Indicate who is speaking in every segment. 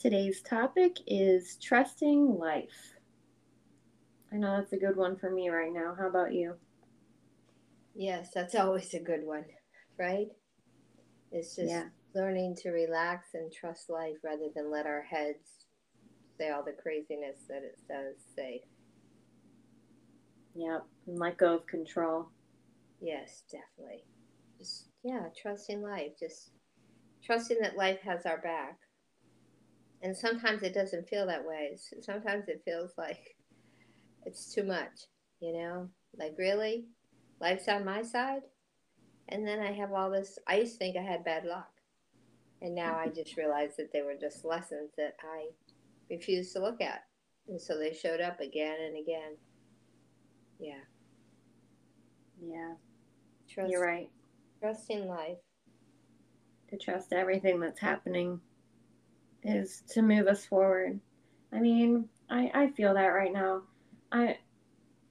Speaker 1: Today's topic is trusting life. I know that's a good one for me right now. How about you?
Speaker 2: Yes, that's always a good one, right? It's just yeah. learning to relax and trust life rather than let our heads say all the craziness that it does say.
Speaker 1: Yep, and let go of control.
Speaker 2: Yes, definitely. Just, yeah, trusting life. Just trusting that life has our back and sometimes it doesn't feel that way. Sometimes it feels like it's too much, you know? Like, really? Life's on my side? And then I have all this, I used to think I had bad luck. And now I just realized that they were just lessons that I refused to look at. And so they showed up again and again. Yeah.
Speaker 1: Yeah. Trust, You're right.
Speaker 2: Trusting life.
Speaker 1: To trust everything that's happening is to move us forward. I mean, I, I feel that right now. I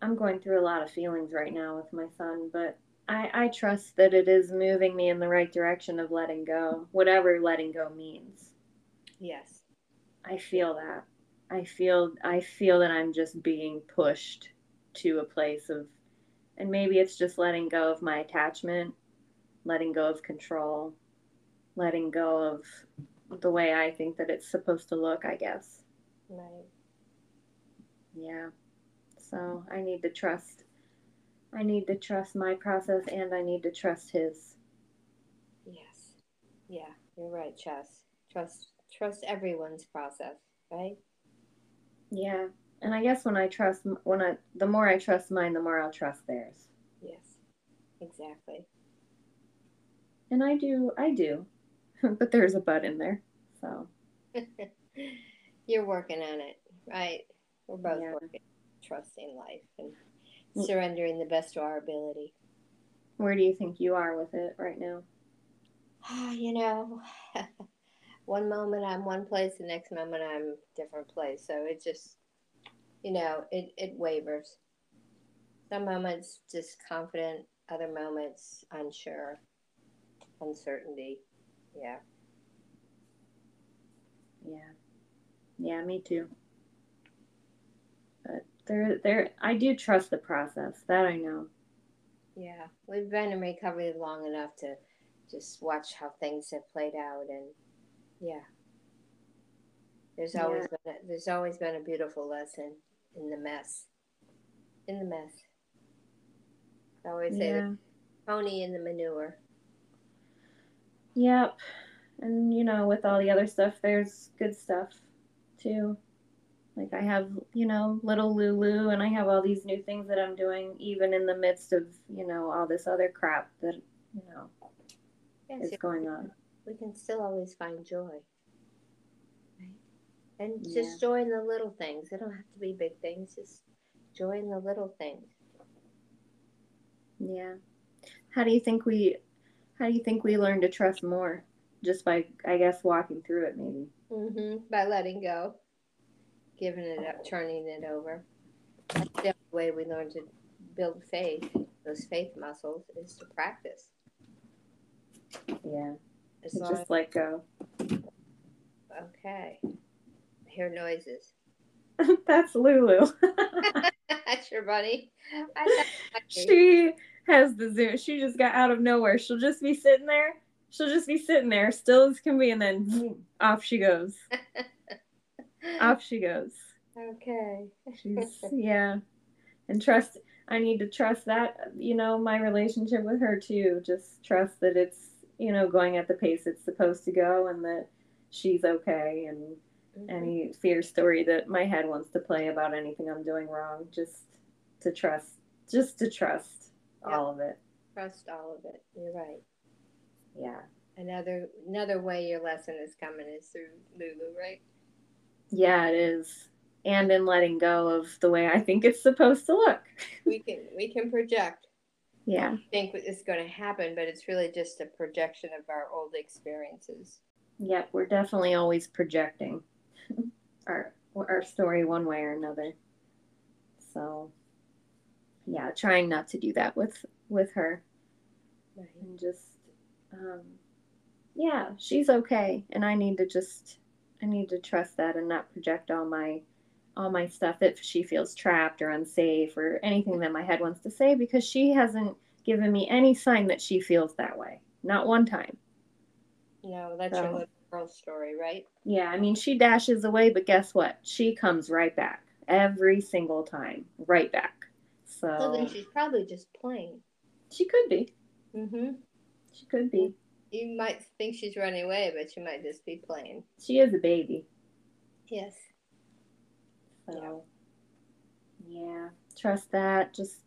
Speaker 1: I'm going through a lot of feelings right now with my son, but I, I trust that it is moving me in the right direction of letting go, whatever letting go means.
Speaker 2: Yes.
Speaker 1: I feel that. I feel I feel that I'm just being pushed to a place of and maybe it's just letting go of my attachment, letting go of control, letting go of the way I think that it's supposed to look, I guess.
Speaker 2: Right.
Speaker 1: Yeah. So I need to trust. I need to trust my process and I need to trust his.
Speaker 2: Yes. Yeah, you're right, Chess. Trust trust everyone's process, right?
Speaker 1: Yeah. And I guess when I trust when I the more I trust mine, the more I'll trust theirs.
Speaker 2: Yes. Exactly.
Speaker 1: And I do I do. but there's a but in there. So
Speaker 2: you're working on it, right? We're both yeah. working, trusting life and mm. surrendering the best to our ability.
Speaker 1: Where do you think you are with it right now?
Speaker 2: you know, one moment I'm one place, the next moment I'm different place. So it just, you know, it, it wavers. Some moments just confident, other moments unsure, uncertainty. Yeah.
Speaker 1: Yeah. Yeah, me too. But there there I do trust the process. That I know.
Speaker 2: Yeah. We've been in recovery long enough to just watch how things have played out and yeah. There's always yeah. been a, there's always been a beautiful lesson in the mess. In the mess. I always say yeah. the pony in the manure.
Speaker 1: Yep. And you know with all the other stuff there's good stuff too. Like i have you know little lulu and i have all these new things that i'm doing even in the midst of you know all this other crap that you know yes, is going on.
Speaker 2: We can still always find joy right? And just joy in the little things. They don't have to be big things just joy in the little things.
Speaker 1: Yeah. How do you think we how do you think we learn to trust more just by I guess walking through it maybe.
Speaker 2: Mm-hmm. By letting go, giving it up, turning it over. That's the way we learn to build faith. Those faith muscles is to practice.
Speaker 1: Yeah. As just as... let go.
Speaker 2: Okay. I hear noises.
Speaker 1: That's Lulu.
Speaker 2: That's your buddy.
Speaker 1: she has the zoom. She just got out of nowhere. She'll just be sitting there she'll just be sitting there, still as can be, and then off she goes. off she goes.
Speaker 2: Okay.
Speaker 1: She's yeah, and trust. I need to trust that you know my relationship with her too. Just trust that it's you know going at the pace it's supposed to go, and that she's okay. And mm-hmm. any fear story that my head wants to play about anything I'm doing wrong, just to trust, just to trust yep. all of it.
Speaker 2: Trust all of it. You're right
Speaker 1: yeah.
Speaker 2: Another another way your lesson is coming is through Lulu, right?
Speaker 1: Yeah, it is. and in letting go of the way I think it's supposed to look.
Speaker 2: we can we can project.
Speaker 1: Yeah.
Speaker 2: Think it's going to happen, but it's really just a projection of our old experiences.
Speaker 1: Yep, we're definitely always projecting our our story one way or another. So, yeah, trying not to do that with with her, right. and just, um, yeah, she's okay, and I need to just, I need to trust that and not project all my all my stuff if she feels trapped or unsafe or anything that my head wants to say because she hasn't given me any sign that she feels that way. Not one time.
Speaker 2: No, that's so, your little girl story, right?
Speaker 1: Yeah, I mean, she dashes away, but guess what? She comes right back every single time, right back. So,
Speaker 2: so then she's probably just playing.
Speaker 1: She could be.
Speaker 2: Mm-hmm.
Speaker 1: She could be.
Speaker 2: You might think she's running away, but she might just be playing.
Speaker 1: She is a baby.
Speaker 2: Yes.
Speaker 1: So, yeah. yeah. Trust that. Just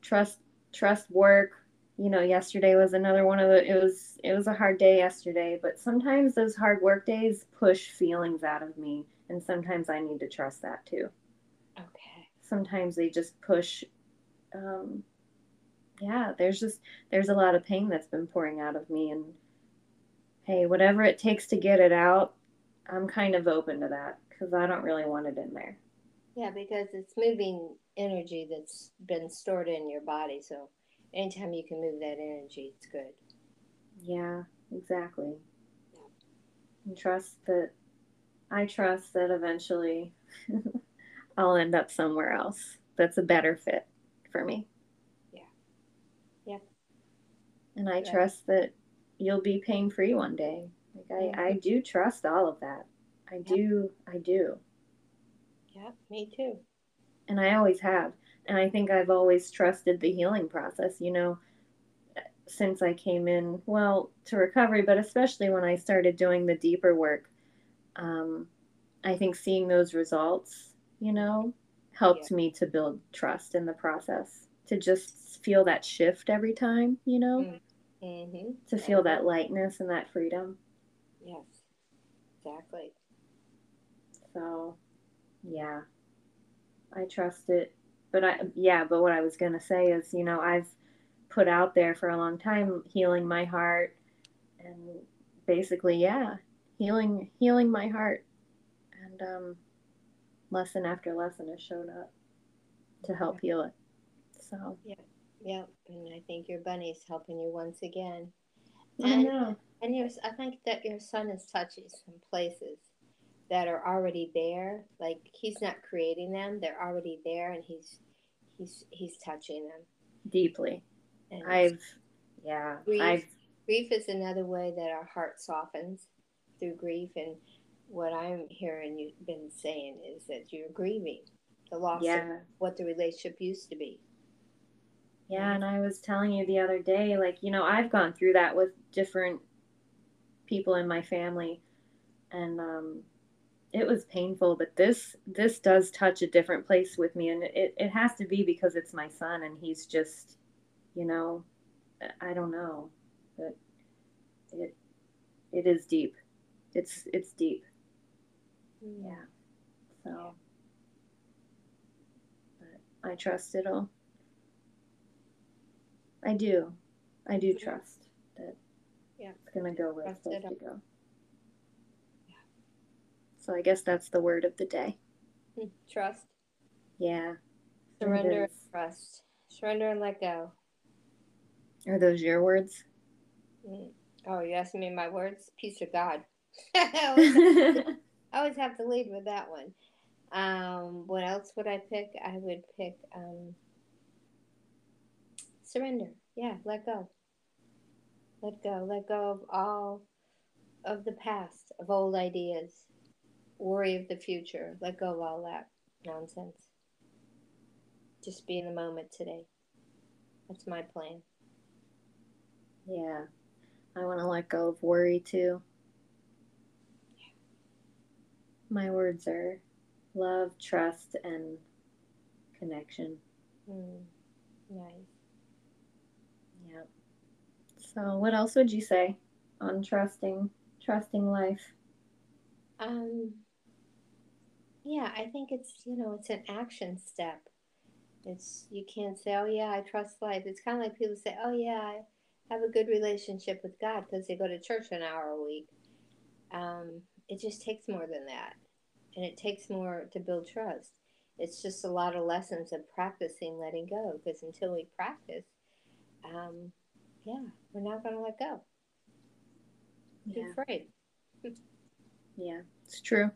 Speaker 1: trust trust work. You know, yesterday was another one of the it was it was a hard day yesterday, but sometimes those hard work days push feelings out of me and sometimes I need to trust that too.
Speaker 2: Okay.
Speaker 1: Sometimes they just push um yeah, there's just there's a lot of pain that's been pouring out of me and hey, whatever it takes to get it out, I'm kind of open to that cuz I don't really want it in there.
Speaker 2: Yeah, because it's moving energy that's been stored in your body. So anytime you can move that energy, it's good.
Speaker 1: Yeah, exactly. Yeah. And trust that, I trust that eventually I'll end up somewhere else that's a better fit for me.
Speaker 2: Yeah. Yeah.
Speaker 1: And I yeah. trust that you'll be pain free one day. Like I, mm-hmm. I do trust all of that. I do, I do.
Speaker 2: Yeah, me too
Speaker 1: and I always have. And I think I've always trusted the healing process, you know, since I came in, well, to recovery, but especially when I started doing the deeper work. Um, I think seeing those results, you know, helped yeah. me to build trust in the process, to just feel that shift every time, you know,
Speaker 2: mm-hmm.
Speaker 1: to feel that lightness and that freedom.
Speaker 2: Yes, exactly.
Speaker 1: So, yeah, I trust it. But I, yeah, but what I was going to say is, you know, I've put out there for a long time healing my heart and basically, yeah, healing, healing my heart. And, um, lesson after lesson has showed up to help heal it. So,
Speaker 2: yeah, yeah. And I think your bunny's helping you once again.
Speaker 1: And, I know.
Speaker 2: And your, I think that your son is touching some places that are already there. Like he's not creating them; they're already there, and he's he's he's touching them
Speaker 1: deeply. And I've yeah,
Speaker 2: grief,
Speaker 1: I've
Speaker 2: grief is another way that our heart softens through grief, and what I'm hearing you've been saying is that you're grieving the loss yeah. of what the relationship used to be.
Speaker 1: Yeah, and I was telling you the other day, like, you know, I've gone through that with different people in my family. And um, it was painful but this this does touch a different place with me. And it, it has to be because it's my son and he's just you know i don't know but it it is deep. It's it's deep. Yeah so. But i trust it'll i do. I do trust that
Speaker 2: yeah.
Speaker 1: it's gonna go where it's supposed to go so I guess that's the word of the day.
Speaker 2: Hmm, trust.
Speaker 1: Yeah.
Speaker 2: Surrender and trust. Surrender and let go.
Speaker 1: Are those your words?
Speaker 2: Mm. Oh, you asking me my words? Peace of God. I, always have, to lead with that one. Um, what else would I pick? I would pick um, surrender. Yeah, let go. Let go. Let go of all of the past, of old ideas, worry of the future. Let go of all that nonsense. Just be in the moment today. That's my plan.
Speaker 1: Yeah. I want to let go of worry too. My words are love, trust, and connection.
Speaker 2: Mm, nice.
Speaker 1: Yeah. So, what else would you say on trusting, trusting life?
Speaker 2: Um, yeah, I think it's, you know, it's an action step. It's, you can't say, oh, yeah, I trust life. It's kind of like people say, oh, yeah, I have a good relationship with God because they go to church an hour a week. Um, it just takes more than that. And it takes more to build trust. It's just a lot of lessons of practicing letting go because until we practice, um, yeah, we're not going to let go. Yeah. Be afraid.
Speaker 1: yeah, it's true.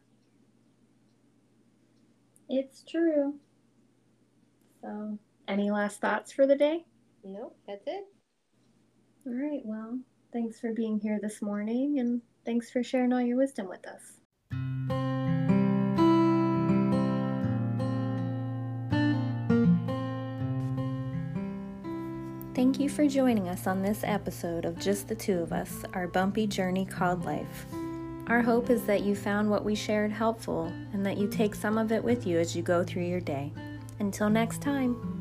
Speaker 1: It's true. So, any last thoughts for the day?
Speaker 2: Nope, that's it.
Speaker 1: All right, well, thanks for being here this morning and thanks for sharing all your wisdom with us. Thank you for joining us on this episode of Just the Two of Us, our bumpy journey called life. Our hope is that you found what we shared helpful and that you take some of it with you as you go through your day. Until next time.